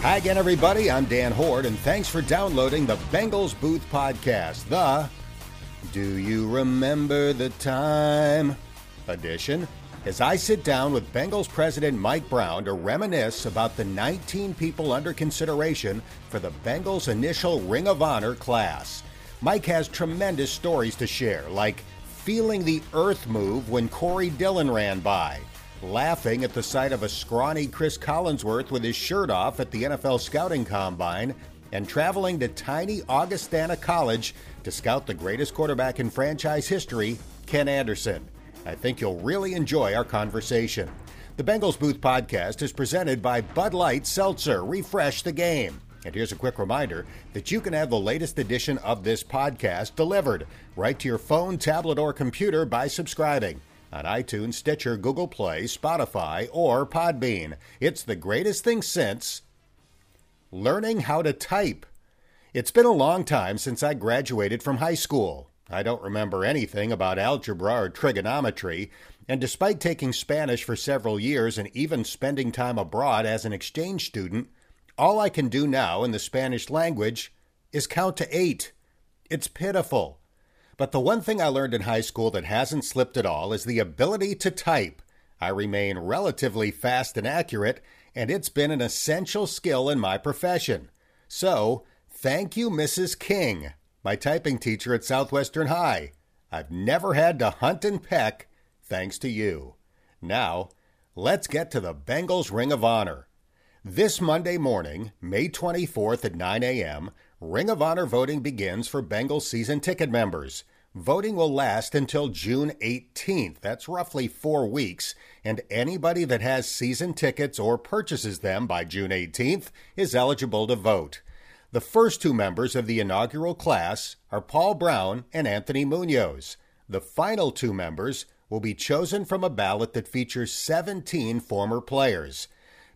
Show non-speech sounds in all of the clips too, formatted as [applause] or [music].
Hi again, everybody. I'm Dan Hoard, and thanks for downloading the Bengals Booth Podcast, the Do You Remember the Time edition, as I sit down with Bengals President Mike Brown to reminisce about the 19 people under consideration for the Bengals' initial Ring of Honor class. Mike has tremendous stories to share, like feeling the earth move when Corey Dillon ran by laughing at the sight of a scrawny Cris Collinsworth with his shirt off at the NFL Scouting Combine, and traveling to tiny Augustana College to scout the greatest quarterback in franchise history, Ken Anderson. I think you'll really enjoy our conversation. The Bengals Booth podcast is presented by Bud Light Seltzer. Refresh the game. And here's a quick reminder that you can have the latest edition of this podcast delivered right to your phone, tablet, or computer by subscribing on iTunes, Stitcher, Google Play, Spotify, or Podbean. It's the greatest thing since learning how to type. It's been a long time since I graduated from high school. I don't remember anything about algebra or trigonometry, and despite taking Spanish for several years and even spending time abroad as an exchange student, all I can do now in the Spanish language is count to eight. It's pitiful. But the one thing I learned in high school that hasn't slipped at all is the ability to type. I remain relatively fast and accurate, and it's been an essential skill in my profession. So, thank you, Mrs. King, my typing teacher at Southwestern High. I've never had to hunt and peck thanks to you. Now, let's get to the Bengals Ring of Honor. This Monday morning, May 24th at 9 a.m., Ring of Honor voting begins for Bengals season ticket members. Voting will last until June 18th. That's roughly four weeks. And anybody that has season tickets or purchases them by June 18th is eligible to vote. The first two members of the inaugural class are Paul Brown and Anthony Munoz. The final two members will be chosen from a ballot that features 17 former players.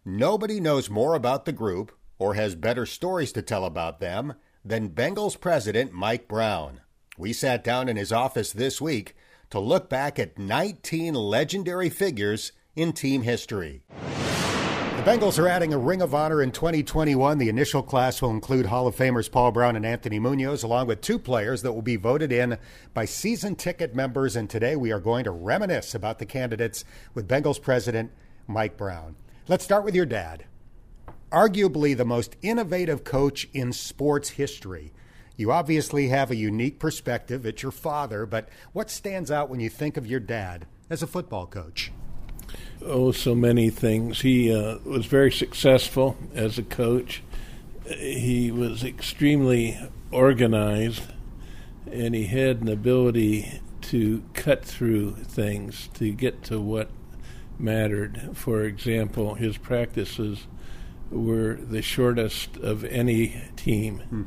Nobody knows more about the group or has better stories to tell about them than Bengals president Mike Brown. We sat down in his office this week to look back at 19 legendary figures in team history. The Bengals are adding a Ring of Honor in 2021. The initial class will include Hall of Famers Paul Brown and Anthony Munoz, along with two players that will be voted in by season ticket members. And today we are going to reminisce about the candidates with Bengals president Mike Brown. Let's start with your dad arguably the most innovative coach in sports history. You obviously have a unique perspective. It's your father, but what stands out when you think of your dad as a football coach? Oh, so many things. He uh, was very successful as a coach. He was extremely organized, and he had an ability to cut through things to get to what mattered. For example, his practices were the shortest of any team. Hmm.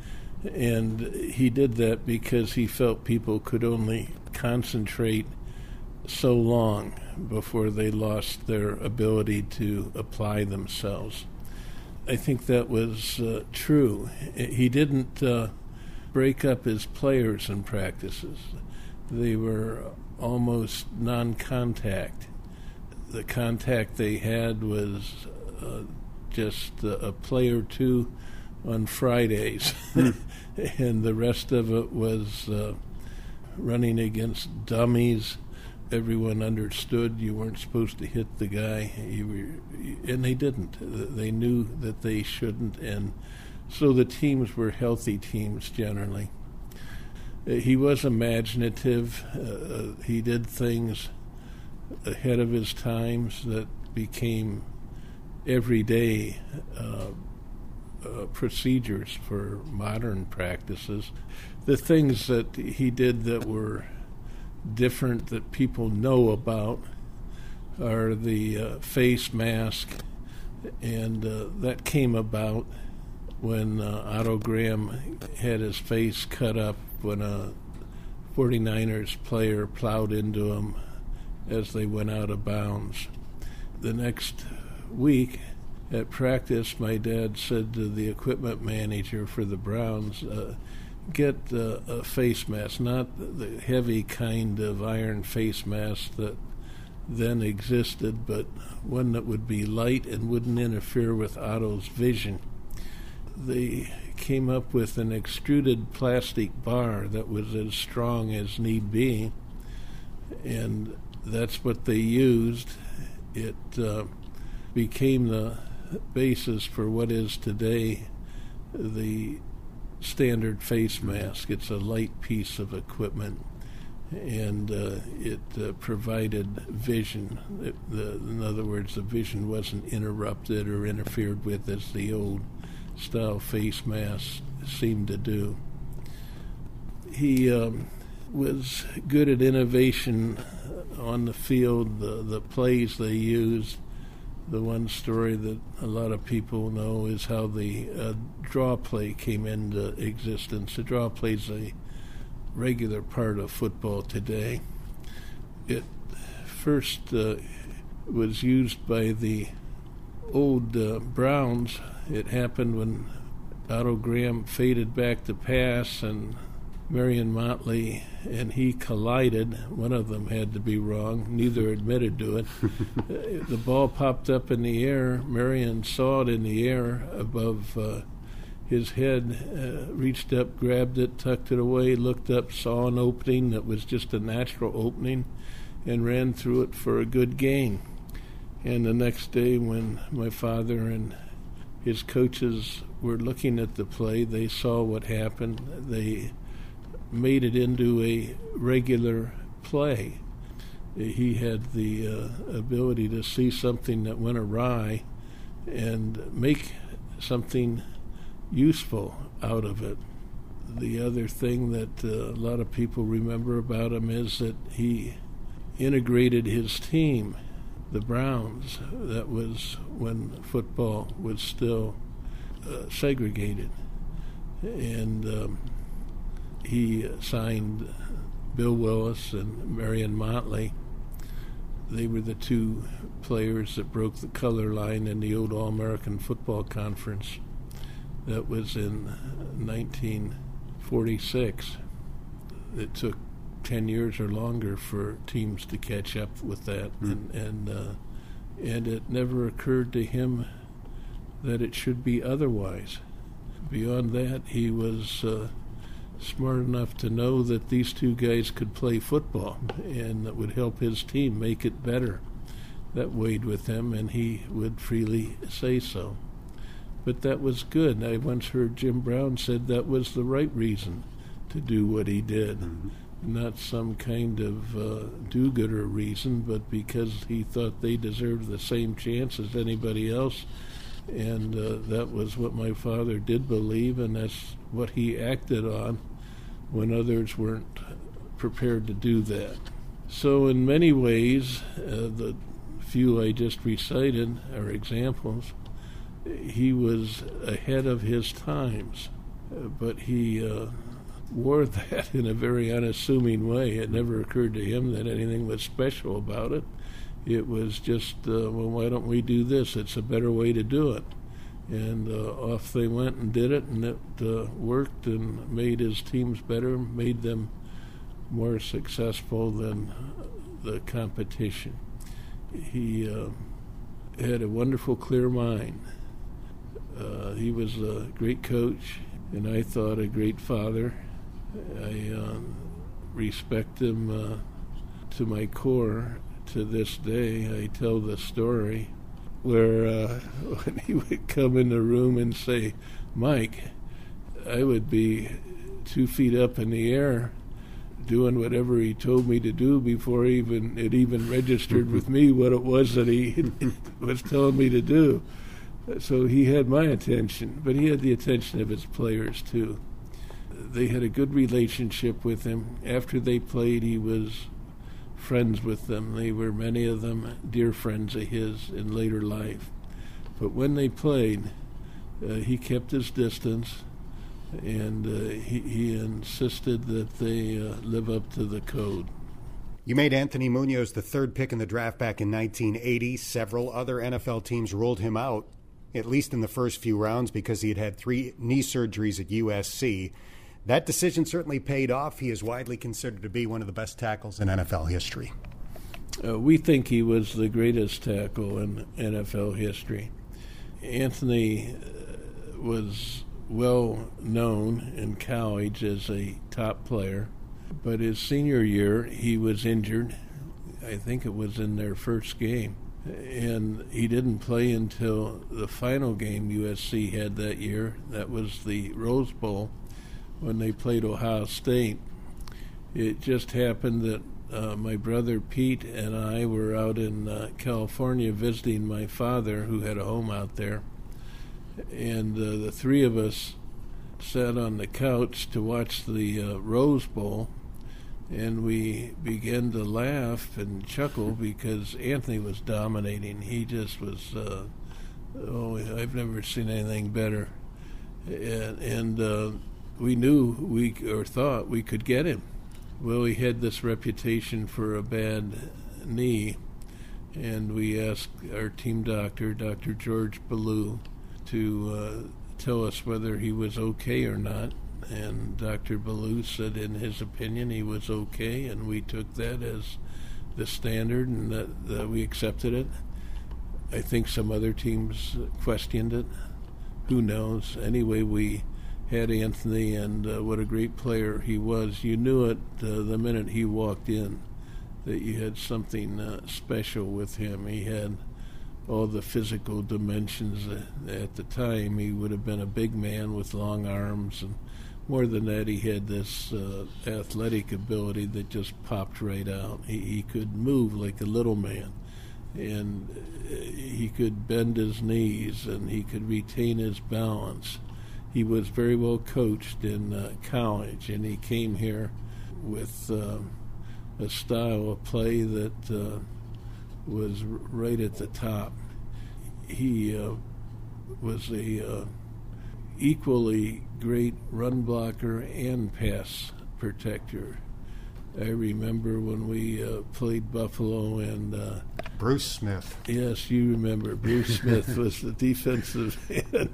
And he did that because he felt people could only concentrate so long before they lost their ability to apply themselves. I think that was uh, true. He didn't uh, break up his players in practices, they were almost non contact. The contact they had was uh, just a, play or two on Fridays, hmm. [laughs] and the rest of it was uh, running against dummies. Everyone understood you weren't supposed to hit the guy, were, and they didn't. They knew that they shouldn't, and so the teams were healthy teams generally. Uh, he was imaginative. Uh, uh, he did things ahead of his times that became everyday uh, uh, procedures for modern practices. The things that he did that were different that people know about are the uh, face mask, and uh, that came about when uh, Otto Graham had his face cut up when a 49ers player plowed into him as they went out of bounds. The next week at practice, my dad said to the equipment manager for the Browns, uh, get uh, a face mask, not the heavy kind of iron face mask that then existed, but one that would be light and wouldn't interfere with Otto's vision. They came up with an extruded plastic bar that was as strong as need be, and that's what they used. It uh, became the basis for what is today the standard face mask. It's a light piece of equipment, and uh, it uh, provided vision. It, the, in other words, the vision wasn't interrupted or interfered with as the old style face masks seemed to do. He um, was good at innovation on the field, the, the plays they used the one story that a lot of people know is how the uh, draw play came into existence. The draw play is a regular part of football today. It first uh, was used by the old uh, Browns. It happened when Otto Graham faded back to pass and Marion Motley and he collided. One of them had to be wrong. Neither admitted to it. [laughs] the ball popped up in the air. Marion saw it in the air above uh, his head, uh, reached up, grabbed it, tucked it away, looked up, saw an opening that was just a natural opening, and ran through it for a good gain. And the next day, when my father and his coaches were looking at the play, they saw what happened. They made it into a regular play. He had the uh, ability to see something that went awry and make something useful out of it. The other thing that uh, a lot of people remember about him is that he integrated his team, the Browns. That was when football was still uh, segregated. And um, he signed Bill Willis and Marion Motley. They were the two players that broke the color line in the old All American Football Conference. That was in 1946. It took 10 years or longer for teams to catch up with that. Mm. And, and, uh, and it never occurred to him that it should be otherwise. Beyond that, he was. Uh, smart enough to know that these two guys could play football and that would help his team make it better. That weighed with him, and he would freely say so. But that was good. I once heard Jim Brown said that was the right reason to do what he did. Mm-hmm. Not some kind of uh, do gooder reason, but because he thought they deserved the same chance as anybody else. And uh, that was what my father did believe, and that's what he acted on when others weren't prepared to do that. So, in many ways, uh, the few I just recited are examples. He was ahead of his times, but he uh, wore [laughs] that in a very unassuming way. It never occurred to him that anything was special about it. It was just, uh, well, why don't we do this? It's a better way to do it and uh, off they went and did it, and it uh, worked and made his teams better, made them more successful than the competition. He uh, had a wonderful, clear mind. Uh, he was a great coach, and I thought a great father. I uh, respect him to my core to this day. I tell the story where uh, [laughs] when he would come in the room and say, Mike, I would be two feet up in the air doing whatever he told me to do before even it even registered with me what it was that he [laughs] was telling me to do. So he had my attention, but he had the attention of his players too. They had a good relationship with him. After they played, he was friends with them. They were many of them dear friends of his in later life. But when they played, uh, he kept his distance, and uh, he, he, insisted that they uh, live up to the code. You made Anthony Munoz the third pick in the draft back in 1980. Several other NFL teams ruled him out, at least in the first few rounds, because he had had three knee surgeries at USC. That decision certainly paid off. He is widely considered to be one of the best tackles in NFL history. Uh, we think he was the greatest tackle in NFL history. Anthony uh, was well known in college as a top player, but his senior year he was injured. I think it was in their first game. And he didn't play until the final game USC had that year. That was the Rose Bowl when they played Ohio State. It just happened that uh, my brother Pete and I were out in uh, California visiting my father, who had a home out there. And uh, the three of us sat on the couch to watch the uh, Rose Bowl and we began to laugh and chuckle because Anthony was dominating. He just was, uh, oh, I've never seen anything better. And, and uh, we knew we or thought we could get him. Well, he had this reputation for a bad knee, and we asked our team doctor, Dr. George Ballou, to uh, tell us whether he was okay or not and Dr. Ballou said in his opinion he was okay, and we took that as the standard and that, that we accepted it. I think some other teams questioned it. Who knows? Anyway, we had Anthony, and uh, what a great player he was. You knew it uh, the minute he walked in that you had something uh, special with him. He had all the physical dimensions. At the time, he would have been a big man with long arms and more than that, he had this uh, athletic ability that just popped right out. He, he could move like a little man, and uh, he could bend his knees, and he could retain his balance. He was very well coached in uh, college, and he came here with uh, a style of play that uh, was right at the top. He uh, was a equally great run blocker and pass protector. I remember when we uh, played Buffalo and uh, Bruce Smith. Yes, you remember Bruce Smith was the defensive [laughs] end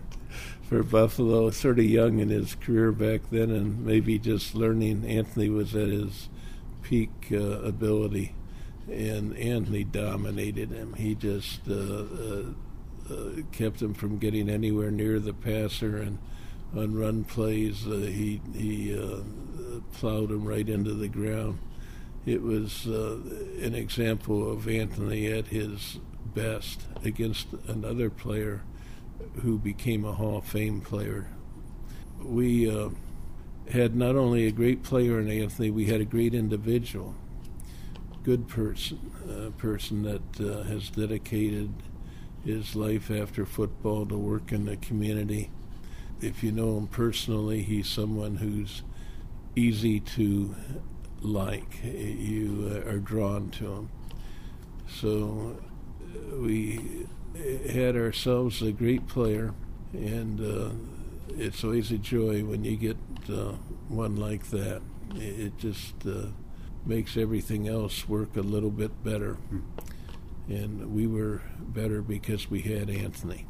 for Buffalo. Sort of young in his career back then, and maybe just learning. Anthony was at his peak uh, ability, and Anthony dominated him. He just uh, uh, uh, kept him from getting anywhere near the passer, and on run plays, uh, he he uh, plowed him right into the ground. It was an example of Anthony at his best against another player who became a Hall of Fame player. We uh, had not only a great player in Anthony, we had a great individual, good person, a person that uh, has dedicated his life after football to work in the community. If you know him personally, he's someone who's easy to like. You uh, are drawn to him. So uh, we had ourselves a great player, and uh, it's always a joy when you get uh, one like that. It just uh, makes everything else work a little bit better. And we were better because we had Anthony.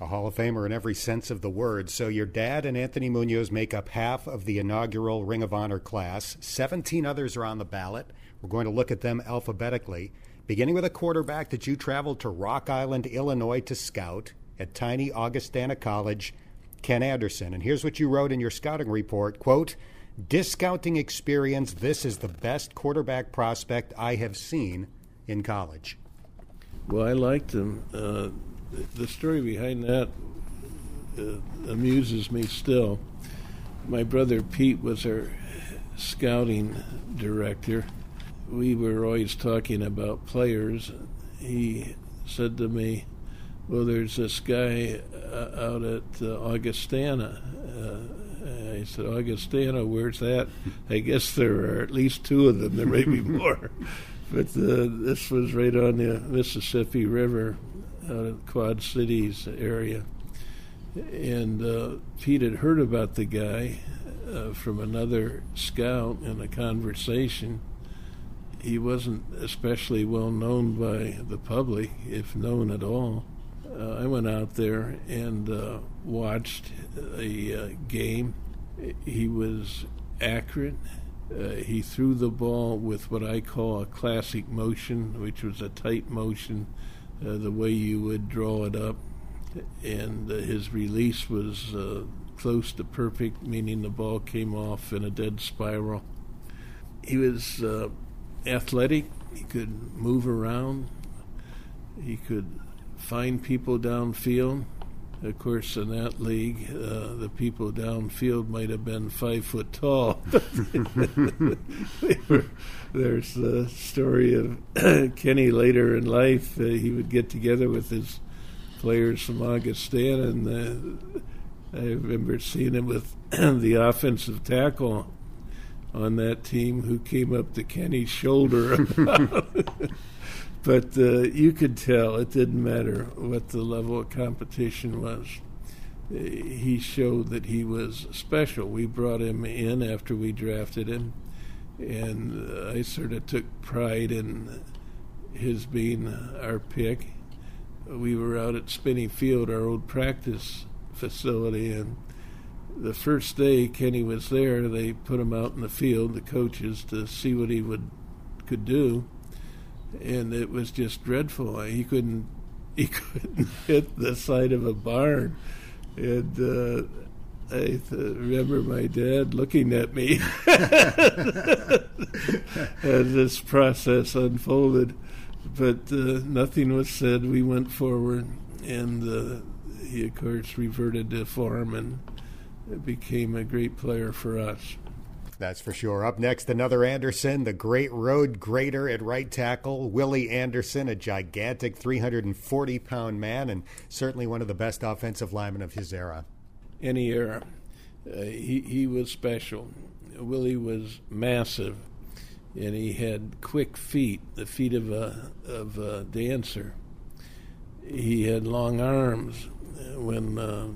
A Hall of Famer in every sense of the word. So your dad and Anthony Munoz make up half of the inaugural Ring of Honor class. 17 others are on the ballot. We're going to look at them alphabetically, beginning with a quarterback that you traveled to Rock Island, Illinois to scout at tiny Augustana College, Ken Anderson. And here's what you wrote in your scouting report, quote, "Discounting experience, this is the best quarterback prospect I have seen in college." Well, I liked him. Uh, the story behind that uh, amuses me still. My brother Pete was our scouting director. We were always talking about players. He said to me, Well, there's this guy uh, out at uh, Augustana. Uh, I said, Augustana, where's that? [laughs] I guess there are at least two of them. There may be [laughs] more. But uh, this was right on the Mississippi River, out of Quad Cities area. And uh, Pete had heard about the guy uh, from another scout in a conversation. He wasn't especially well known by the public, if known at all. Uh, I went out there and uh, watched a uh, game. He was accurate Uh, he threw the ball with what I call a classic motion, which was a tight motion, uh, the way you would draw it up. And uh, his release was close to perfect, meaning the ball came off in a dead spiral. He was athletic, he could move around, he could find people downfield. Of course, in that league, uh, the people downfield might have been five foot tall. [laughs] There's the story of [clears throat] Kenny later in life. Uh, he would get together with his players from Augustana, and uh, I remember seeing him with [clears throat] the offensive tackle on that team who came up to Kenny's shoulder. [laughs] but uh, you could tell it didn't matter what the level of competition was. He showed that he was special. We brought him in after we drafted him, and I sort of took pride in his being our pick. We were out at Spinney Field, our old practice facility, and the first day Kenny was there, they put him out in the field, the coaches, to see what he would could do and it was just dreadful. He couldn't [laughs] he couldn't hit the side of a barn, and uh, I remember my dad looking at me [laughs] as this process unfolded, but uh, nothing was said. We went forward, and uh, he of course reverted to form and became a great player for us. That's for sure. Up next, another Anderson, the great road grader at right tackle. Willie Anderson, a gigantic 340 pound man, and certainly one of the best offensive linemen of his era. Any era. Uh, he, he was special. Willie was massive, and he had quick feet, the feet of a, of a dancer. He had long arms. When uh,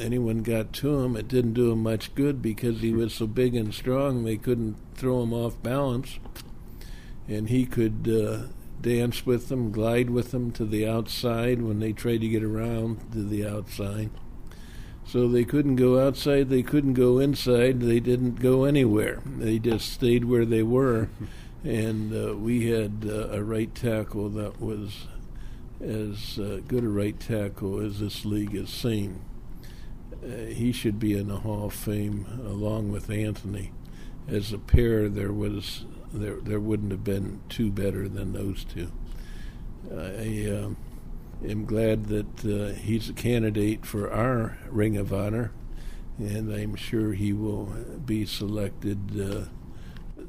anyone got to him, it didn't do him much good because he was so big and strong they couldn't throw him off balance. And he could uh, dance with them, glide with them to the outside when they tried to get around to the outside. So they couldn't go outside, they couldn't go inside, they didn't go anywhere. They just stayed where they were. [laughs] and uh, we had uh, a right tackle that was as uh, good a right tackle as this league has seen he should be in the Hall of Fame along with Anthony. As a pair, there was there there wouldn't have been two better than those two. I uh, am glad that uh, he's a candidate for our Ring of Honor, and I'm sure he will be selected uh,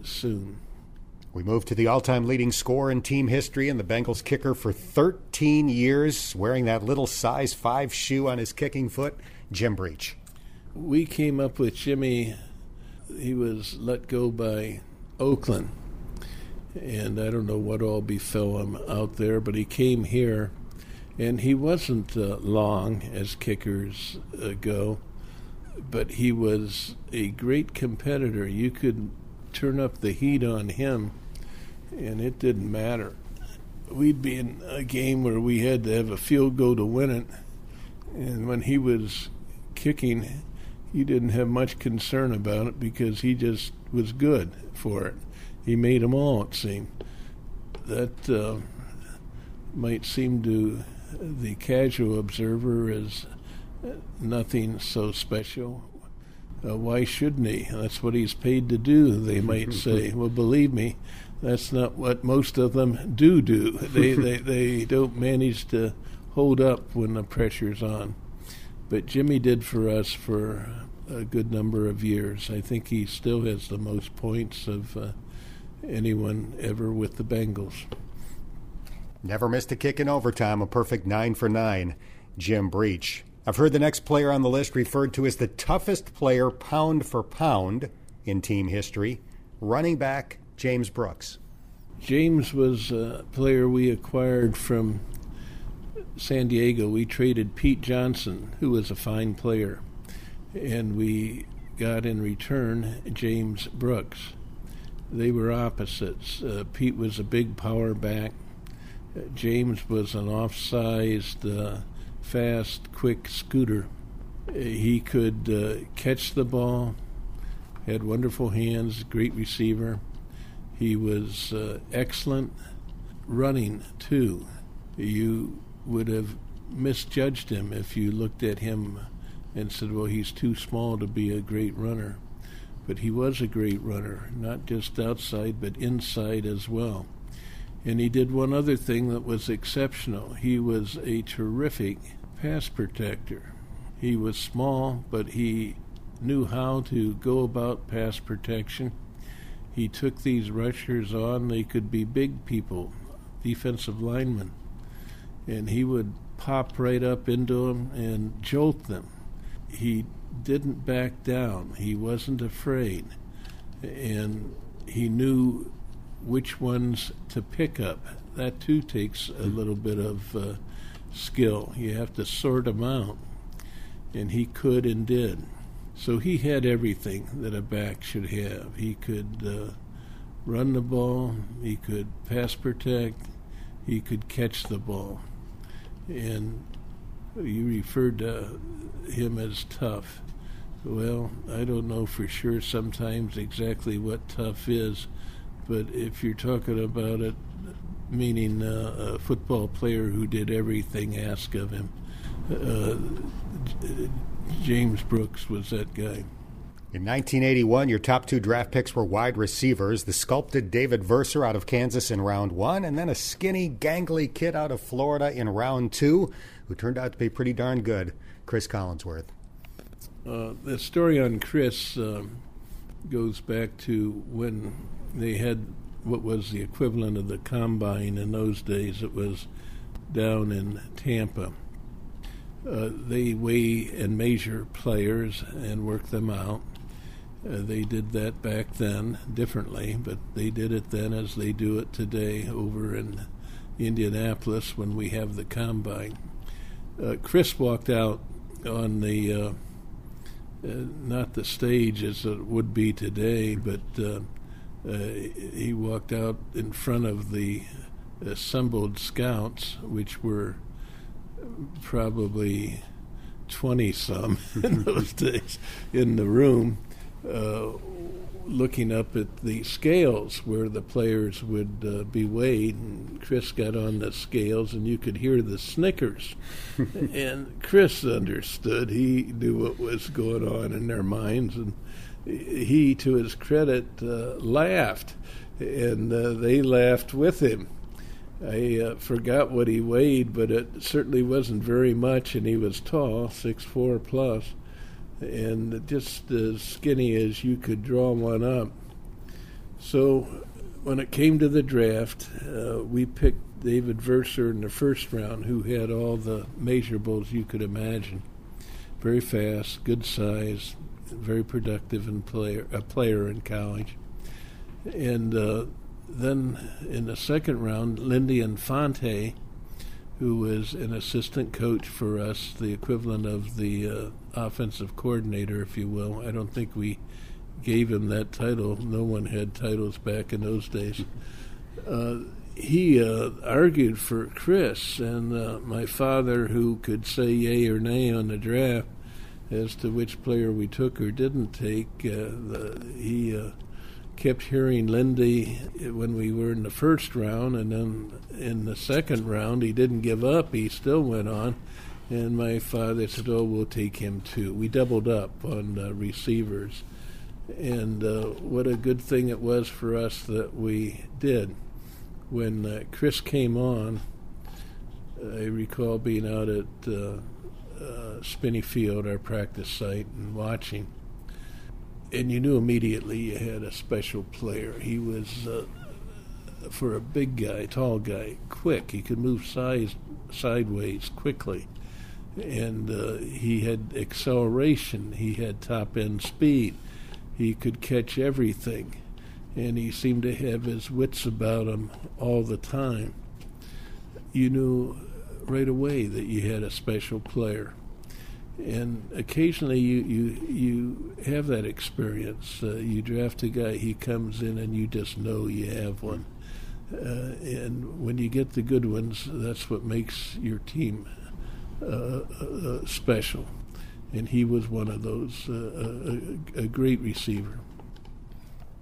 soon. We move to the all time leading scorer in team history and the Bengals kicker for 13 years, wearing that little size 5 shoe on his kicking foot. Jim Breech? We came up with Jimmy. He was let go by Oakland, and I don't know what all befell him out there, but he came here, and he wasn't uh, long as kickers uh, go, but he was a great competitor. You could turn up the heat on him, and it didn't matter. We'd be in a game where we had to have a field goal to win it, and when he was kicking, he didn't have much concern about it because he just was good for it. He made them all, it seemed. That uh, might seem to the casual observer as nothing so special. Uh, why shouldn't he? That's what he's paid to do, they might [laughs] say. well, believe me, that's not what most of them do do. They, they, they don't manage to hold up when the pressure's on. But Jimmy did for us for a good number of years. I think he still has the most points of uh, anyone ever with the Bengals. Never missed a kick in overtime, a perfect nine for nine. Jim Breech. I've heard the next player on the list referred to as the toughest player pound for pound in team history, running back James Brooks. James was a player we acquired from San Diego, we traded Pete Johnson, who was a fine player, and we got in return James Brooks. They were opposites. Uh, Pete was a big power back. Uh, James was an off-sized, uh, fast, quick scooter. Uh, he could uh, catch the ball, had wonderful hands, great receiver. He was excellent running, too. You would have misjudged him if you looked at him and said, well, he's too small to be a great runner. But he was a great runner, not just outside, but inside as well. And he did one other thing that was exceptional. He was a terrific pass protector. He was small, but he knew how to go about pass protection. He took these rushers on. They could be big people, defensive linemen. And he would pop right up into them and jolt them. He didn't back down. He wasn't afraid. And he knew which ones to pick up. That too takes a little bit of uh, skill. You have to sort them out. And he could and did. So he had everything that a back should have. He could uh, run the ball, he could pass protect, he could catch the ball. And you referred to him as tough. Well, I don't know for sure sometimes exactly what tough is, but if you're talking about it, meaning uh, a football player who did everything asked of him, uh, James Brooks was that guy. In 1981, your top two draft picks were wide receivers the sculpted David Verser out of Kansas in round one, and then a skinny, gangly kid out of Florida in round two, who turned out to be pretty darn good, Cris Collinsworth. Uh, the story on Cris uh, goes back to when they had what was the equivalent of the combine in those days. It was down in Tampa uh, they weigh and measure players and work them out. Uh, they did that back then differently, but they did it then as they do it today over in Indianapolis when we have the combine. Uh, Cris walked out on the uh, uh, not the stage as it would be today, but uh, he walked out in front of the assembled scouts, which were probably 20 some [laughs] in those days in the room uh, looking up at the scales where the players would uh, be weighed and Cris got on the scales and you could hear the snickers. [laughs] And Cris understood. He knew what was going on in their minds and he to his credit uh, laughed and uh, they laughed with him. I uh, forgot what he weighed, but it certainly wasn't very much, and he was tall, six four plus, and just as skinny as you could draw one up. So, when it came to the draft, uh, we picked David Verser in the first round, who had all the measurables you could imagine. Very fast, good size, very productive and player, a player in college, and. Uh, then in the second round, Lindy Infante, who was an assistant coach for us, the equivalent of the uh, offensive coordinator, if you will. I don't think we gave him that title. No one had titles back in those days. Uh, he uh, argued for Cris, and uh, my father, who could say yay or nay on the draft as to which player we took or didn't take, uh, the, he uh, kept hearing Lindy when we were in the first round, and then in the second round, he didn't give up. He still went on. And my father said, Oh, we'll take him too. We doubled up on uh, receivers. And uh, what a good thing it was for us that we did. When uh, Cris came on, I recall being out at uh, uh, Spinney Field, our practice site, and watching and you knew immediately you had a special player. He was, uh, for a big guy, tall guy, quick. He could move size, sideways quickly. And uh, he had acceleration. He had top end speed. He could catch everything. And he seemed to have his wits about him all the time. You knew right away that you had a special player and occasionally you you you have that experience. Uh, you draft a guy, he comes in, and you just know you have one. Uh, and when you get the good ones, that's what makes your team uh, uh, uh special. And he was one of those, uh, a, a, great receiver.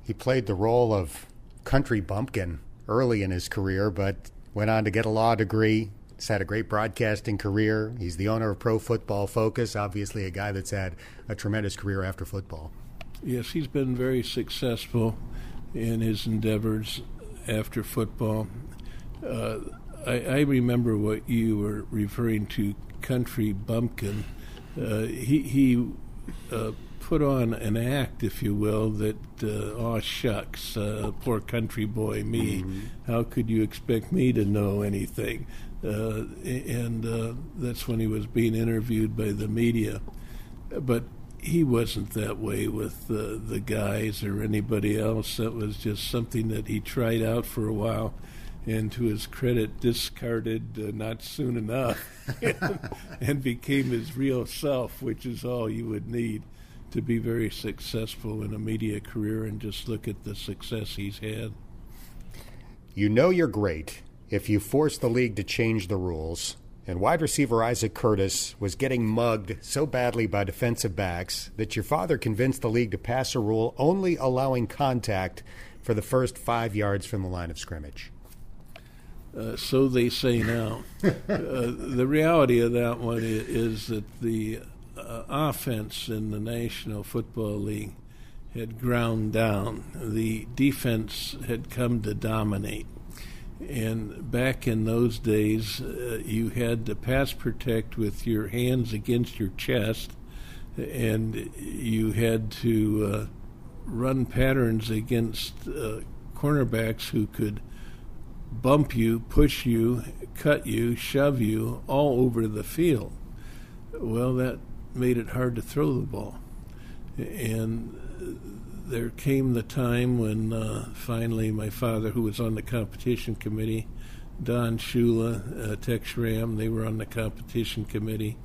He played the role of country bumpkin early in his career, but went on to get a law degree. He's had a great broadcasting career. He's the owner of Pro Football Focus, obviously, a guy that's had a tremendous career after football. Yes, he's been very successful in his endeavors after football. Uh, I, I, remember what you were referring to, country bumpkin. Uh, he he uh, put on an act, if you will, that uh, oh shucks, uh, poor country boy me. Mm-hmm. How could you expect me to know anything? Uh, and uh, that's when he was being interviewed by the media. But he wasn't that way with uh, the guys or anybody else. That was just something that he tried out for a while and to his credit, discarded uh, not soon enough and, [laughs] and, became his real self, which is all you would need to be very successful in a media career and just look at the success he's had. You know you're great if you force the league to change the rules. And wide receiver Isaac Curtis was getting mugged so badly by defensive backs that your father convinced the league to pass a rule only allowing contact for the first five yards from the line of scrimmage. Uh, so they say now. [laughs] uh, the reality of that one is that the uh, offense in the National Football League had ground down. The defense had come to dominate. And back in those days, uh, you had to pass protect with your hands against your chest, and you had to uh, run patterns against uh, cornerbacks who could bump you, push you, cut you, shove you all over the field. Well, that made it hard to throw the ball. And there came the time when uh, finally my father, who was on the competition committee, Don Shula, uh, Tex Schramm, they were on the competition committee,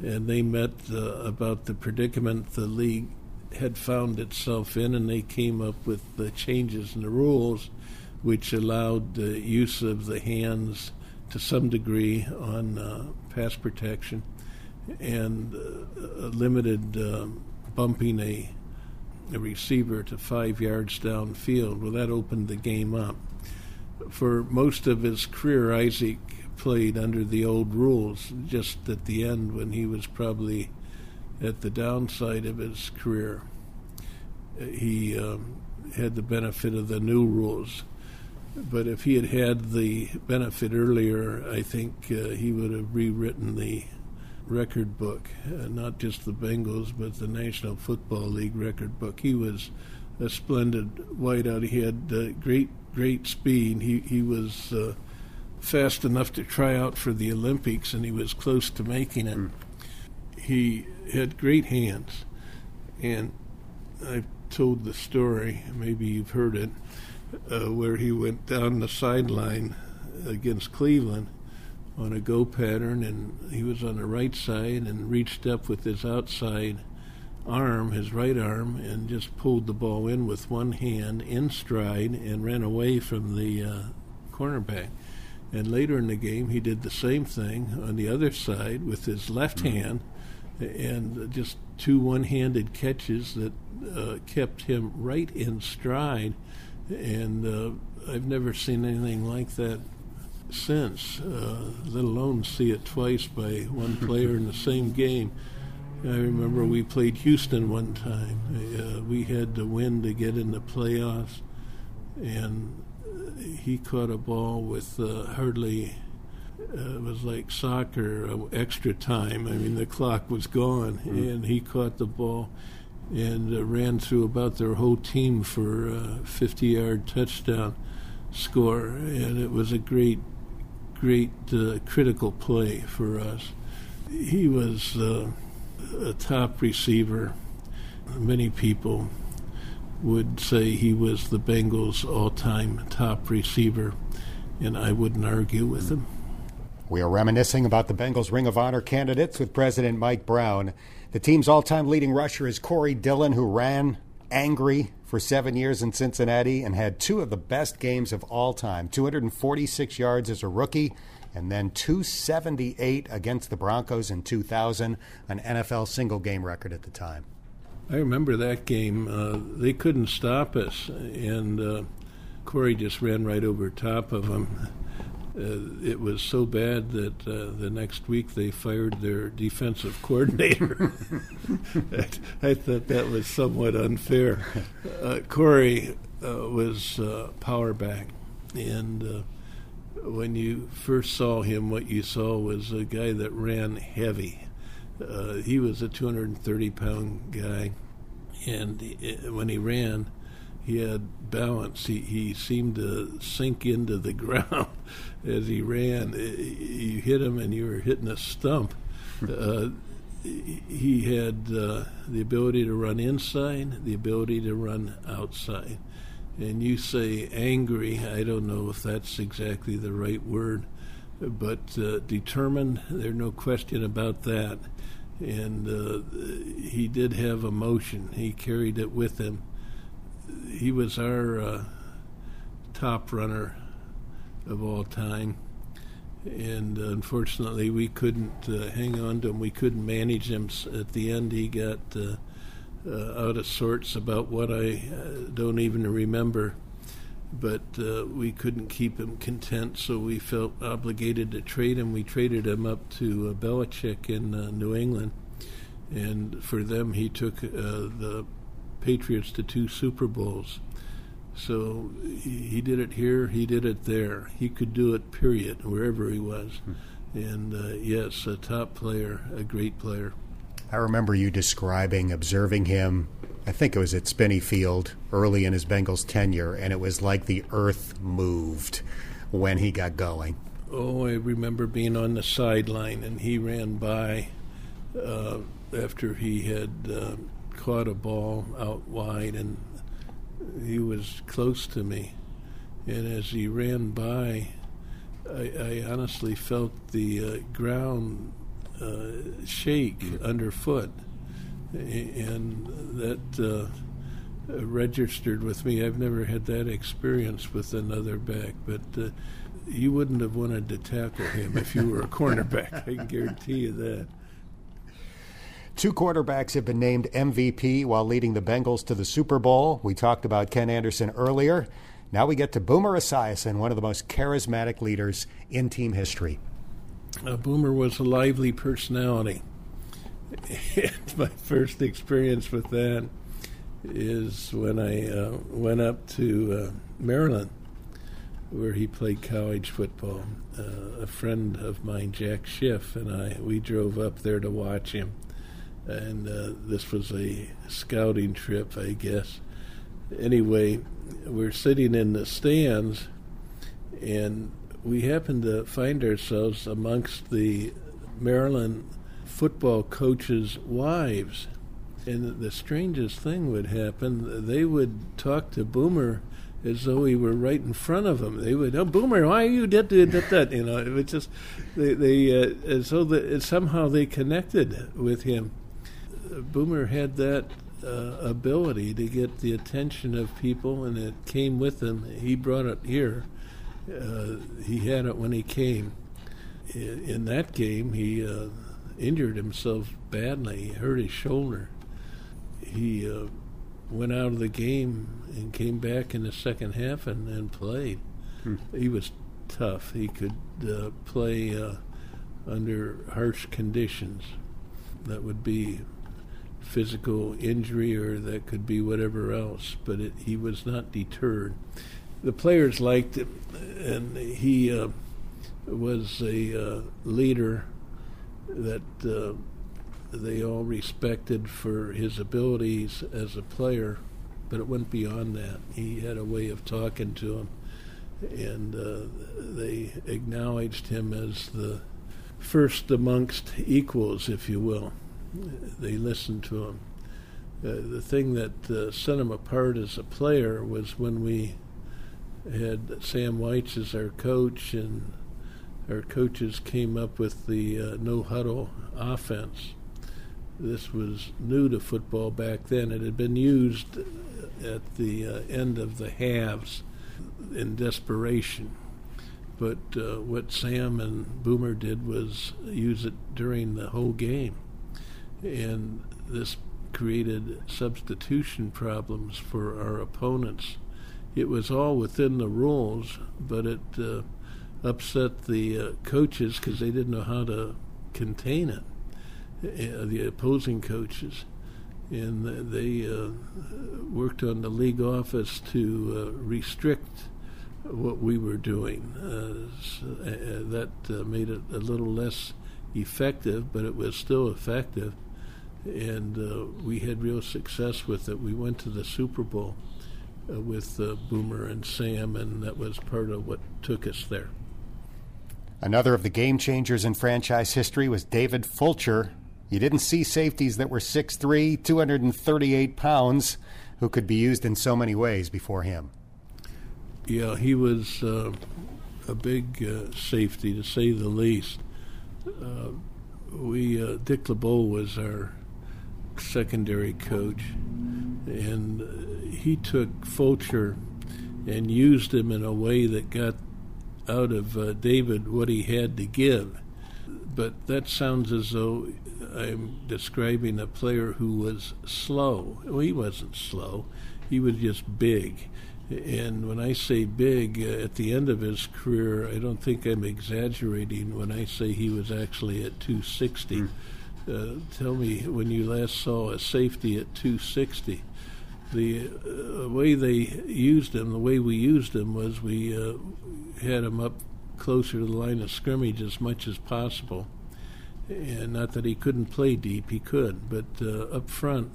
and they met uh, about the predicament the league had found itself in, and they came up with the changes in the rules, which allowed the use of the hands to some degree on uh, pass protection and uh, limited um, bumping a, a receiver to five yards downfield. Well, that opened the game up. For most of his career, Isaac played under the old rules, just at the end when he was probably at the downside of his career. He um, had the benefit of the new rules. But if he had had the benefit earlier, I think uh, he would have rewritten the record book, uh, not just the Bengals, but the National Football League record book. He was a splendid wideout. He had uh, great, great speed. He he was uh, fast enough to try out for the Olympics, and he was close to making it. Mm. He had great hands, and I've told the story. Maybe you've heard it, uh, where he went down the sideline against Cleveland on a go pattern, and he was on the right side and reached up with his outside arm, his right arm, and just pulled the ball in with one hand in stride and ran away from the uh, cornerback. And later in the game, he did the same thing on the other side with his left mm-hmm. hand, and just two one-handed catches that uh, kept him right in stride. And uh, I've never seen anything like that since, uh, let alone see it twice by one [laughs] player in the same game. I remember we played Houston one time. Uh, we had to win to get in the playoffs, and he caught a ball with uh, hardly. Uh, it was like soccer, uh, extra time. I mean, the clock was gone, mm-hmm. and he caught the ball and uh, ran through about their whole team for a 50 yard touchdown score. And it was a great great uh, critical play for us. He was uh, a top receiver. Many people would say he was the Bengals' all time top receiver, and I wouldn't argue with him. We are reminiscing about the Bengals Ring of Honor candidates with President Mike Brown. The team's all time leading rusher is Corey Dillon, who ran angry for seven years in Cincinnati and had two of the best games of all time 246 yards as a rookie and then 278 against the Broncos in 2000, an NFL single game record at the time. I remember that game. Uh, they couldn't stop us, and uh, Corey just ran right over top of them. Uh, it was so bad that uh, the next week they fired their defensive coordinator. [laughs] I thought that was somewhat unfair. Uh, Corey uh, was power back, and when you first saw him, what you saw was a guy that ran heavy. Uh, he was a 230 pound guy, and he, when he ran, he had balance. He, he seemed to sink into the [laughs] ground as he ran. You hit him, and you were hitting a stump. Uh, he had uh, the ability to run inside, the ability to run outside and you say angry, I don't know if that's exactly the right word, but uh, determined, there's no question about that. And uh, he did have emotion, he carried it with him. He was our uh, top runner of all time. And unfortunately, we couldn't uh, hang on to him. We couldn't manage him. At the end, he got uh, uh, out of sorts about what I uh, don't even remember. But uh, we couldn't keep him content, so we felt obligated to trade him. We traded him up to uh, Belichick in uh, New England, and for them, he took uh, the Patriots to two Super Bowls. So he, did it here, he did it there. He could do it, period, wherever he was. Hmm. And uh, yes, a top player, a great player. I remember you describing observing him. I think it was at Spinney Field early in his Bengals tenure, and it was like the earth moved when he got going. Oh, I remember being on the sideline, and he ran by uh, after he had uh, caught a ball out wide, and he was close to me. And as he ran by, I, I honestly felt the uh, ground uh, shake mm-hmm. underfoot, and that uh, registered with me. I've never had that experience with another back, but uh, you wouldn't have wanted to tackle him if you were a cornerback. I can guarantee you that. Two quarterbacks have been named MVP while leading the Bengals to the Super Bowl. We talked about Ken Anderson earlier. Now we get to Boomer Esiason, one of the most charismatic leaders in team history. Uh, Boomer was a lively personality. And [laughs] my first experience with that is when I uh, went up to uh, Maryland, where he played college football. Uh, a friend of mine, Jack Schiff, and I, we drove up there to watch him. And uh, this was a scouting trip, I guess. Anyway, we're sitting in the stands, and we happened to find ourselves amongst the Maryland football coaches' wives. And the strangest thing would happen, they would talk to Boomer as though he were right in front of them. They would, oh, Boomer, why are you did that, that, You know, it was just, they, they uh, as though the, somehow they connected with him. Boomer had that uh, ability to get the attention of people, and it came with him. He brought it here. Uh, he had it when he came. In, in that game, he uh, injured himself badly. He hurt his shoulder. He uh, went out of the game and came back in the second half and, and played. Hmm. He was tough. He could uh, play uh, under harsh conditions. That would be physical injury or that could be whatever else, but it, he was not deterred the players liked him, and he uh, was a uh, leader that uh, they all respected for his abilities as a player, but it went beyond that. He had a way of talking to them, and uh, they acknowledged him as the first amongst equals, if you will. They listened to him. Uh, the thing that uh, set him apart as a player was when we had Sam Wyche as our coach, and our coaches came up with the uh, no huddle offense. This was new to football back then. It had been used at the uh, end of the halves in desperation. But uh, what Sam and Boomer did was use it during the whole game. And this created substitution problems for our opponents. It was all within the rules, but it uh, upset the uh, coaches because they didn't know how to contain it, uh, the opposing coaches. And they uh, worked on the league office to uh, restrict what we were doing. So that made it a little less effective, but it was still effective. And uh, we had real success with it. We went to the Super Bowl uh, with uh, Boomer and Sam, and that was part of what took us there. Another of the game changers in franchise history was David Fulcher. You didn't see safeties that were 6'3, 238 pounds, who could be used in so many ways before him. Yeah, he was uh, a big uh, safety, to say the least. Uh, we uh, Dick LeBeau was our secondary coach, and he took Fulcher and used him in a way that got out of uh, David what he had to give. But that sounds as though I'm describing a player who was slow. Well, he wasn't slow, he was just big. And when I say big, uh, at the end of his career, I don't think I'm exaggerating when I say he was actually at 260. Mm. Uh, tell me when you last saw a safety at 260 the uh, way they used him, the way we used him was we uh, had him up closer to the line of scrimmage as much as possible. And not that he couldn't play deep, he could, but uh, up front,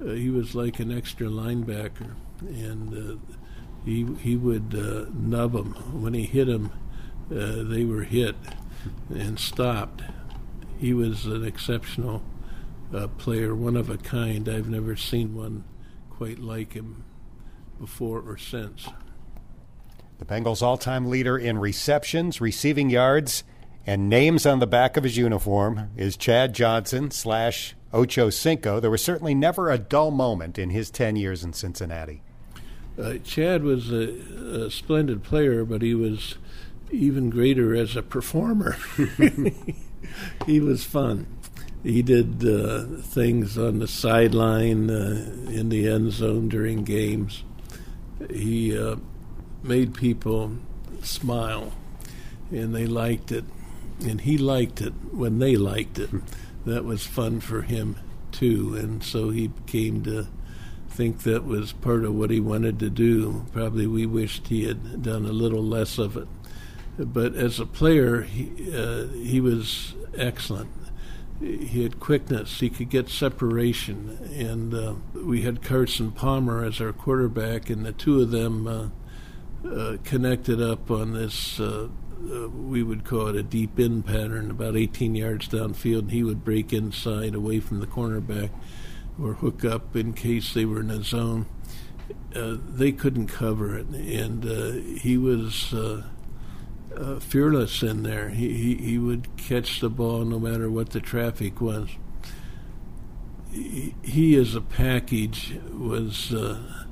uh, he was like an extra linebacker, and he he would nub them when he hit them. they were hit and stopped. He was an exceptional player, one of a kind. I've never seen one quite like him before or since. The Bengals' all time leader in receptions, receiving yards, and names on the back of his uniform is Chad Johnson slash Ocho Cinco. There was certainly never a dull moment in his 10 years in Cincinnati. Uh, Chad was a, a, splendid player, but he was even greater as a performer. [laughs] [laughs] he was fun he did uh, things on the sideline, uh, in the end zone during games. He uh, made people smile, and they liked it, and he liked it when they liked it. that was fun for him too, and so he came to think that was part of what he wanted to do. Probably we wished he had done a little less of it, but as a player, he uh, he was excellent he had quickness. He could get separation, and uh, we had Carson Palmer as our quarterback, and the two of them uh, uh, connected up on this. Uh, uh, we would call it a deep in pattern, about 18 yards downfield. And he would break inside, away from the cornerback, or hook up in case they were in a zone. Uh, they couldn't cover it, and he was uh, fearless in there. He, he, he would catch the ball no matter what the traffic was. He, he as a package was uh,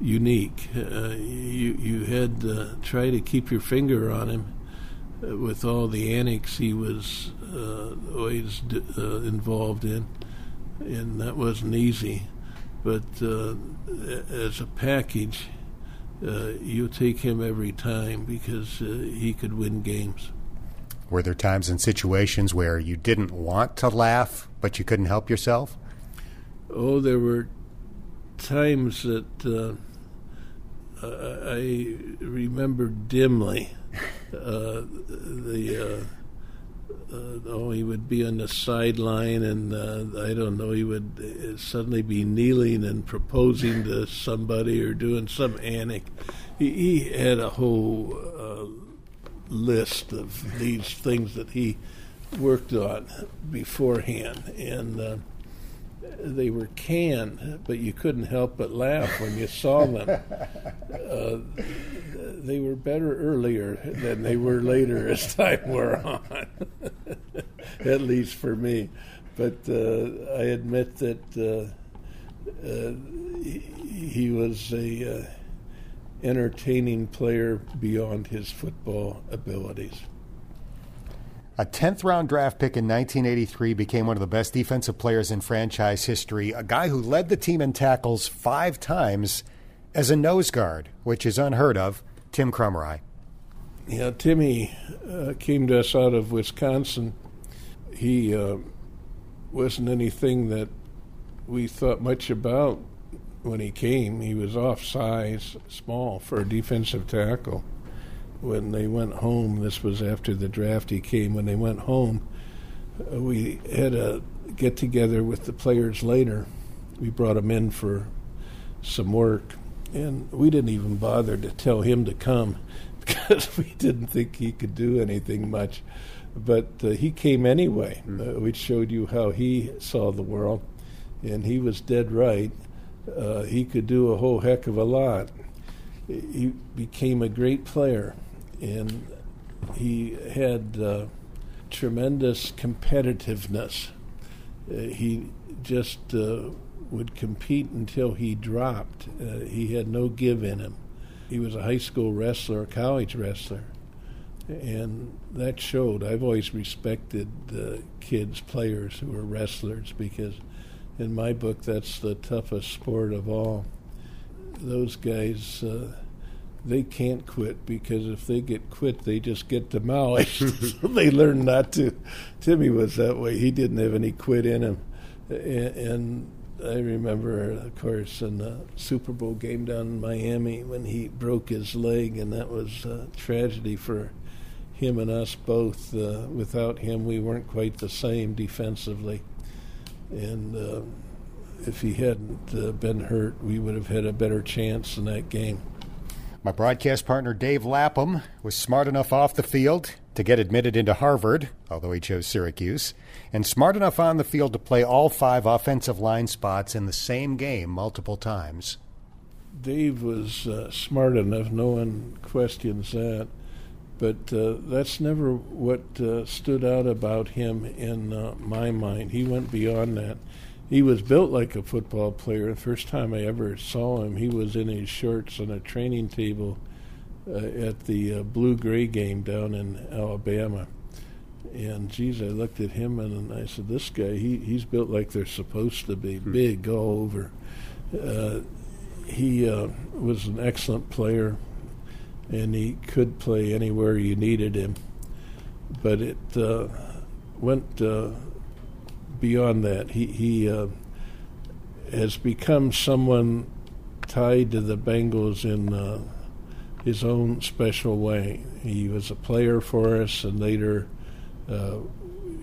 unique. Uh, you you had to try to keep your finger on him uh, with all the antics he was uh, always d- uh, involved in, and that wasn't easy. But as a package, uh, you take him every time because uh, he could win games. Were there times and situations where you didn't want to laugh, but you couldn't help yourself? Oh, there were times that uh, I remember dimly. Uh, the uh, uh, oh, he would be on the sideline, and uh, I don't know, he would uh, suddenly be kneeling and proposing to somebody or doing some antic. He, he had a whole uh, list of these things that he worked on beforehand, and uh, they were canned, but you couldn't help but laugh when you saw them. [laughs] Uh, they were better earlier than they were later [laughs] as time wore on, [laughs] at least for me. But uh, I admit that uh, uh he was a uh, entertaining player beyond his football abilities. A 10th round draft pick in 1983 became one of the best defensive players in franchise history, a guy who led the team in tackles five times as a nose guard, which is unheard of. Tim Krumrie. Yeah, Timmy uh, came to us out of Wisconsin. He uh, wasn't anything that we thought much about when he came. He was off size, small for a defensive tackle. When they went home, this was after the draft he came, when they went home, uh, we had a get together with the players later. We brought him in for some work, and we didn't even bother to tell him to come [laughs] because we didn't think he could do anything much. But uh, he came anyway. Mm. Uh, we showed you how he saw the world, and he was dead right. Uh, he could do a whole heck of a lot. He became a great player, and he had uh, tremendous competitiveness. Uh, he just uh, would compete until he dropped. he had no give in him he was a high school wrestler, a college wrestler, and that showed. I've always respected uh, kids, players who are wrestlers because, in my book, that's the toughest sport of all. Those guys, uh, they can't quit because if they get quit, they just get demolished. [laughs] so they learn not to. Timmy was that way. He didn't have any quit in him, and, I remember, of course, in the Super Bowl game down in Miami when he broke his leg, and that was a tragedy for him and us both. Uh, without him, we weren't quite the same defensively. And uh, if he hadn't uh, been hurt, we would have had a better chance in that game. My broadcast partner, Dave Lapham, was smart enough off the field to get admitted into Harvard, although he chose Syracuse, and smart enough on the field to play all five offensive line spots in the same game multiple times. Dave was uh, smart enough, no one questions that. But uh, that's never what uh, stood out about him in uh, my mind. He went beyond that he was built like a football player. The first time I ever saw him, he was in his shorts on a training table uh, at the uh, Blue Gray game down in Alabama. And geez, I looked at him and I said, "This guy, he, he's built like they're supposed to be, hmm. big all over." Uh, he uh, was an excellent player, and he could play anywhere you needed him. But it uh, went uh, beyond that. He he uh, has become someone tied to the Bengals in uh, his own special way. He was a player for us, and later uh,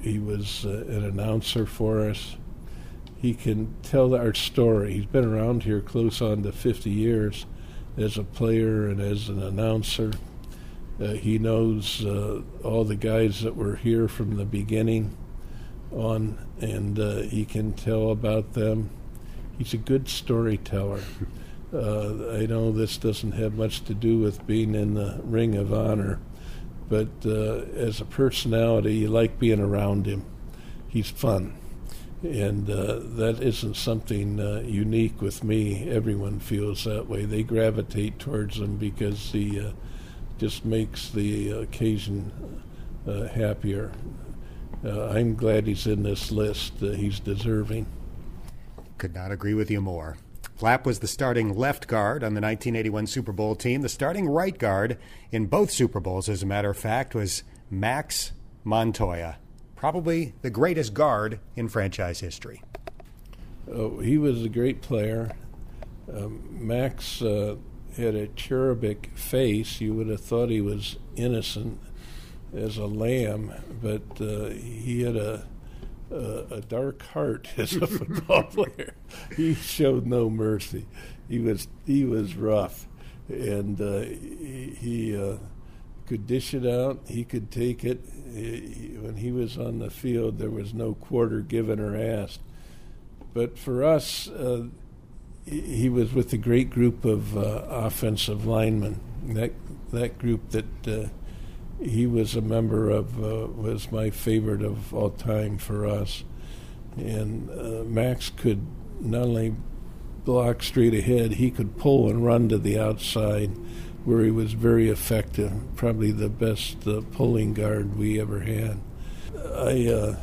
he was uh, an announcer for us. He can tell our story. He's been around here close on to 50 years as a player and as an announcer. Uh, he knows uh, all the guys that were here from the beginning on, and uh, he can tell about them. He's a good storyteller. Uh, I know this doesn't have much to do with being in the Ring of Honor, but uh, as a personality, you like being around him. He's fun. And uh, that isn't something uh, unique with me. Everyone feels that way. They gravitate towards him because he uh, just makes the occasion happier. Uh, I'm glad he's in this list. Uh, he's deserving. Could not agree with you more. Flap was the starting left guard on the 1981 Super Bowl team. The starting right guard in both Super Bowls, as a matter of fact, was Max Montoya, probably the greatest guard in franchise history. Oh, he was a great player. Um, Max uh, had a cherubic face. You would have thought he was innocent as a lamb, but uh, he had a, a, a dark heart [laughs] as a football [laughs] player. He showed no mercy. He was he was rough, and uh, he, he uh, could dish it out. He could take it. He, when he was on the field, there was no quarter given or asked. But for us, uh, he was with a great group of uh, offensive linemen. That that group that uh, he was a member of uh, was my favorite of all time for us, and uh, Max could not only block straight ahead, he could pull and run to the outside, where he was very effective. Probably the best uh, pulling guard we ever had. I uh,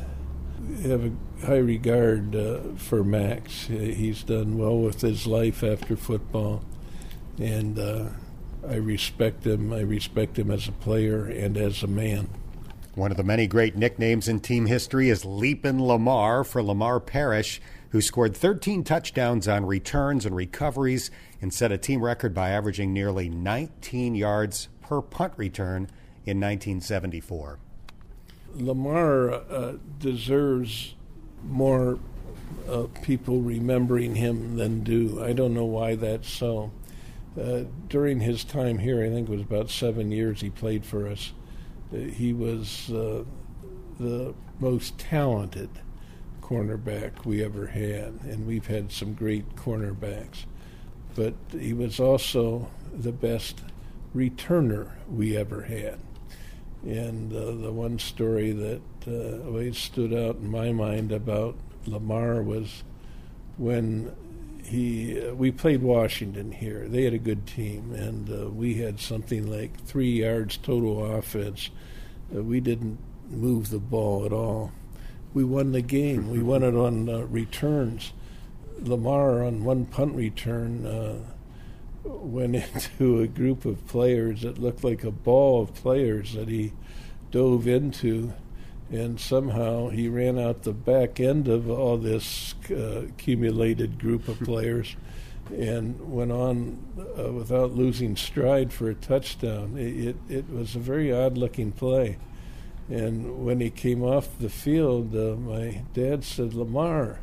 have a high regard uh, for Max. He's done well with his life after football, and uh, I respect him. I respect him as a player and as a man. One of the many great nicknames in team history is Leapin' Lamar for Lamar Parrish, who scored 13 touchdowns on returns and recoveries and set a team record by averaging nearly 19 yards per punt return in 1974. Lamar uh, deserves more uh, people remembering him than do. I don't know why that's so. Uh, during his time here, I think it was about seven years he played for us. Uh, he was uh, the most talented cornerback we ever had, and we've had some great cornerbacks. But he was also the best returner we ever had. And uh, the one story that uh, always stood out in my mind about Lamar was when he uh, we played Washington here. They had a good team, and uh, we had something like three yards total offense. Uh, we didn't move the ball at all. We won the game. We won it on uh, returns. Lamar on one punt return uh, went [laughs] into a group of players that looked like a ball of players that he dove into and somehow he ran out the back end of all this uh, accumulated group of players and went on uh, without losing stride for a touchdown. It, it, it, was a very odd looking play. And when he came off the field, uh, my dad said, Lamar,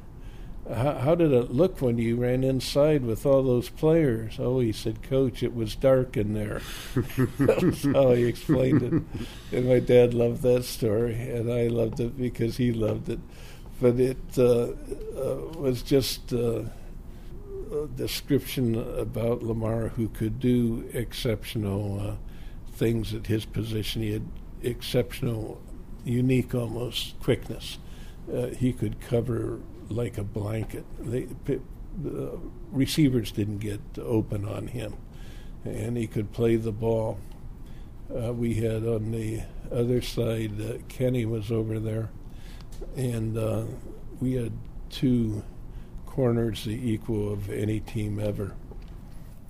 how, how, did it look when you ran inside with all those players? Oh, he said, Coach, it was dark in there. [laughs] That's how he explained it. And my dad loved that story, and I loved it because he loved it. But it uh, uh, was just uh, a description about Lamar who could do exceptional uh, things at his position. He had exceptional, unique almost quickness. Uh, he could cover like a blanket. They, the receivers didn't get open on him, and he could play the ball. Uh, we had on the other side, uh, Kenny was over there, and uh, we had two corners the equal of any team ever.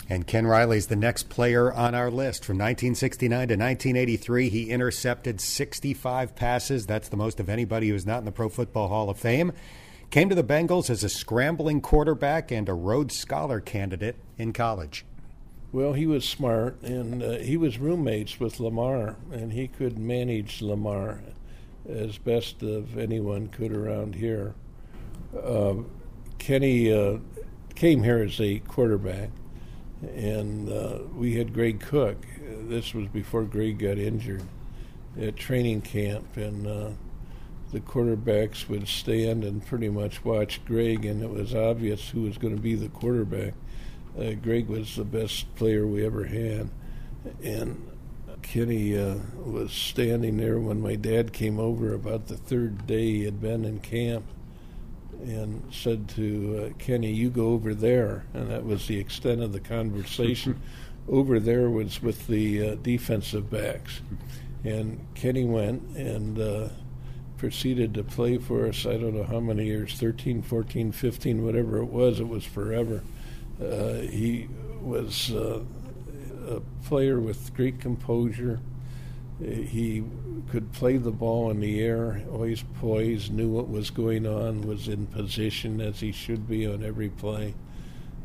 And Ken Riley's the next player on our list. From 1969 to 1983, he intercepted 65 passes. That's the most of anybody who's not in the Pro Football Hall of Fame. Came to the Bengals as a scrambling quarterback and a Rhodes Scholar candidate in college. Well, he was smart, and uh, he was roommates with Lamar, and he could manage Lamar as best of anyone could around here. Uh, Kenny uh, came here as a quarterback, and uh, we had Greg Cook. This was before Greg got injured at training camp, and uh, the quarterbacks would stand and pretty much watch Greg, and it was obvious who was going to be the quarterback. Uh, Greg was the best player we ever had, and Kenny uh, was standing there when my dad came over about the third day he had been in camp, and said to uh, Kenny, "You go over there," and that was the extent of the conversation. [laughs] over there was with the uh, defensive backs, and Kenny went and uh, proceeded to play for us, I don't know how many years 13, 14, 15, whatever it was, it was forever. Uh, he was uh, a player with great composure. He could play the ball in the air, always poised, knew what was going on, was in position as he should be on every play.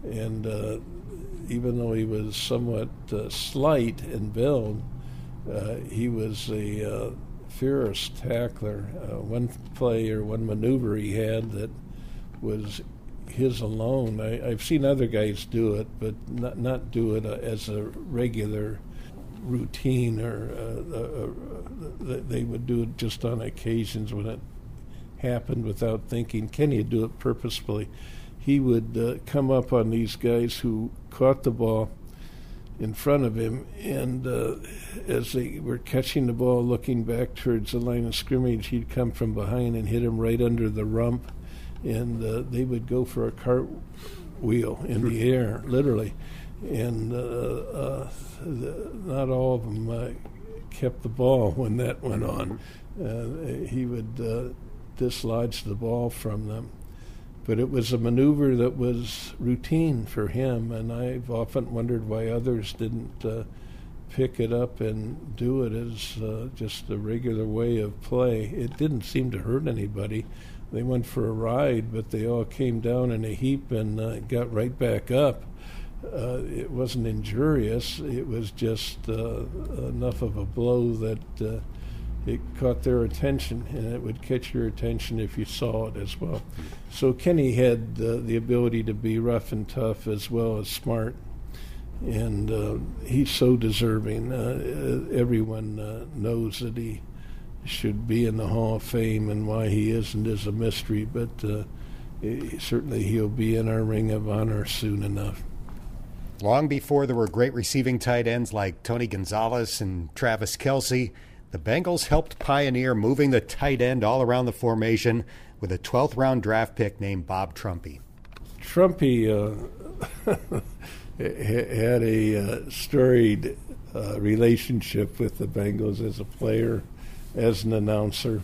And uh, even though he was somewhat uh, slight in build, uh, he was a uh, fierce tackler. Uh, one play or one maneuver he had that was his alone. I, have seen other guys do it, but not not do it uh, as a regular routine, or uh, uh, uh they would do it just on occasions when it happened without thinking. Kenny would do it purposefully. He would uh, come up on these guys who caught the ball in front of him, and uh, as they were catching the ball, looking back towards the line of scrimmage, he'd come from behind and hit him right under the rump, and uh, they would go for a cartwheel in the air, literally, and uh, uh the, not all of them uh, kept the ball [laughs] when that went on. Uh, he would uh, dislodge the ball from them. But it was a maneuver that was routine for him, and I've often wondered why others didn't uh, pick it up and do it as uh, just a regular way of play. It didn't seem to hurt anybody. They went for a ride, but they all came down in a heap and uh, got right back up. Uh, it wasn't injurious. It was just uh, enough of a blow that uh, it caught their attention, and it would catch your attention if you saw it as well. So Kenny had uh, the ability to be rough and tough as well as smart, and uh, he's so deserving. Uh, everyone uh, knows that he should be in the Hall of Fame, and why he isn't is a mystery. But uh, certainly he'll be in our Ring of Honor soon enough. Long before there were great receiving tight ends like Tony Gonzalez and Travis Kelce, the Bengals helped pioneer moving the tight end all around the formation with a 12th round draft pick named Bob Trumpy. Trumpy uh, [laughs] had a uh, storied uh, relationship with the Bengals as a player, as an announcer.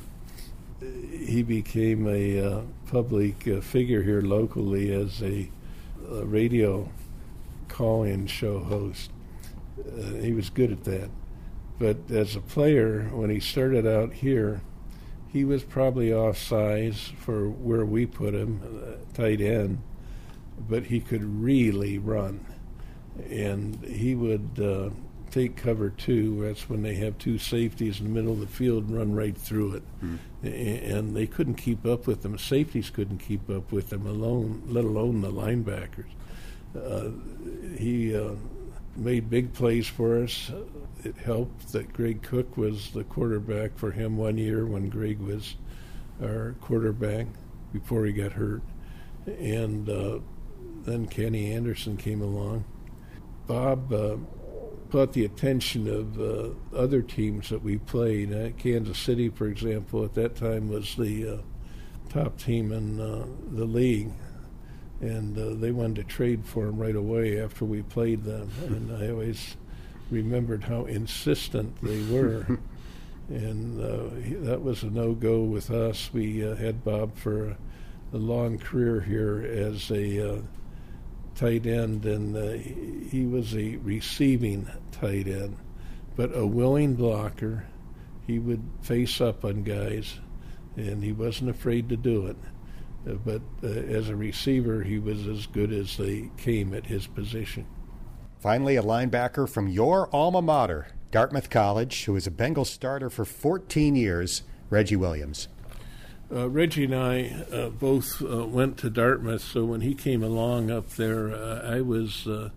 He became a uh, public uh, figure here locally as a, a radio call in show host. Uh, he was good at that. But as a player, when he started out here, he was probably off size for where we put him, uh, tight end, but he could really run. And he would uh, take cover two. That's when they have two safeties in the middle of the field and run right through it. Mm. And they couldn't keep up with them. Safeties couldn't keep up with them alone, let alone the linebackers. Uh, he uh, made big plays for us it helped that Greg Cook was the quarterback for him one year when Greg was our quarterback before he got hurt. And uh, then Kenny Anderson came along. Bob uh, caught the attention of uh, other teams that we played. Uh, Kansas City, for example, at that time was the uh, top team in uh, the league. And uh, they wanted to trade for him right away after we played them. And I always remembered how insistent they were. [laughs] and uh, he, that was a no go with us. We uh, had Bob for a, a, long career here as a uh, tight end, and uh, he, was a receiving tight end, but a willing blocker. He would face up on guys, and he wasn't afraid to do it. Uh, but uh, as a receiver, he was as good as they came at his position. Finally, a linebacker from your alma mater, Dartmouth College, who was a Bengals starter for 14 years, Reggie Williams. Uh, Reggie and I uh, both uh, went to Dartmouth, so when he came along up there, uh, I was uh,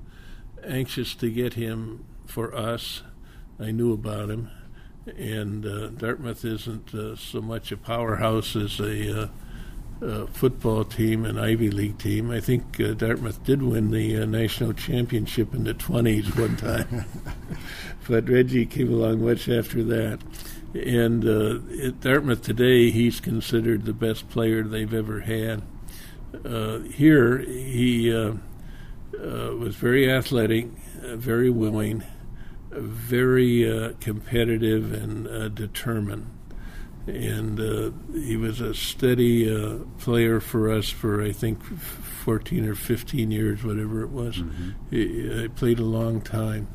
anxious to get him for us. I knew about him, and uh, Dartmouth isn't so much a powerhouse as a uh, football team, an Ivy League team. I think uh, Dartmouth did win the uh, national championship in the 20s one [laughs] time. but Reggie came along much after that. And uh, at Dartmouth today, he's considered the best player they've ever had. Uh, here, he uh, was very athletic, very willing, very competitive, and determined and uh, he was a steady uh, player for us for I think 14 or 15 years, whatever it was. Mm-hmm. He, he, played a long time,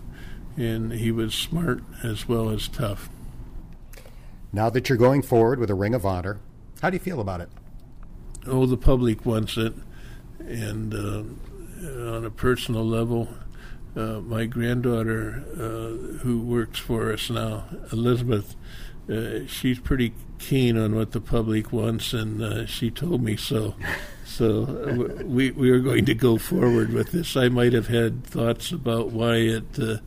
and he was smart as well as tough. Now that you're going forward with a Ring of Honor, how do you feel about it? Oh, the public wants it, and uh, on a personal level. Uh, my granddaughter, uh, who works for us now, Elizabeth, uh, she's pretty keen on what the public wants, and uh, she told me so. So uh, we we are going to go forward with this. I might have had thoughts about why it uh,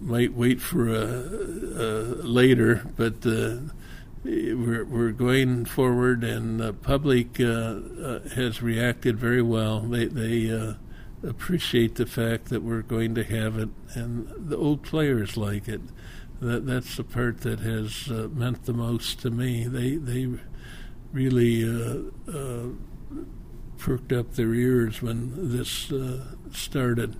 might wait for a, a later, but uh, we're we're going forward, and the public has reacted very well. They they appreciate the fact that we're going to have it, and the old players like it that that's the part that has uh, meant the most to me. They they really uh, uh, perked up their ears when this uh, started.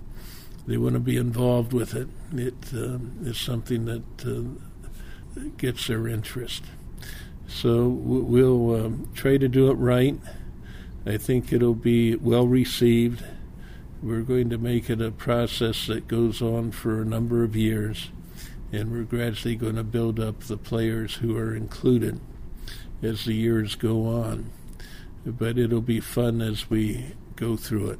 They want to be involved with it. It um, is something that uh, gets their interest. So we'll um, try to do it right. I think it'll be well received. We're going to make it a process that goes on for a number of years, and we're gradually going to build up the players who are included as the years go on. But it'll be fun as we go through it.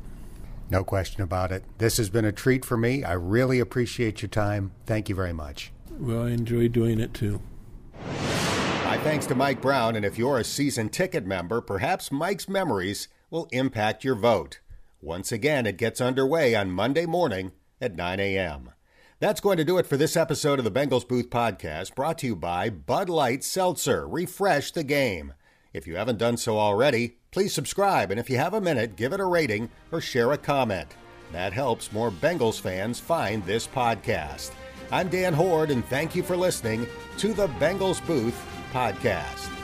No question about it. This has been a treat for me. I really appreciate your time. Thank you very much. Well, I enjoy doing it too. My thanks to Mike Brown, and if you're a season ticket member, perhaps Mike's memories will impact your vote. Once again, it gets underway on Monday morning at 9 a.m. That's going to do it for this episode of the Bengals Booth Podcast, brought to you by Bud Light Seltzer. Refresh the game. If you haven't done so already, please subscribe, and if you have a minute, give it a rating or share a comment. That helps more Bengals fans find this podcast. I'm Dan Hoard, and thank you for listening to the Bengals Booth Podcast.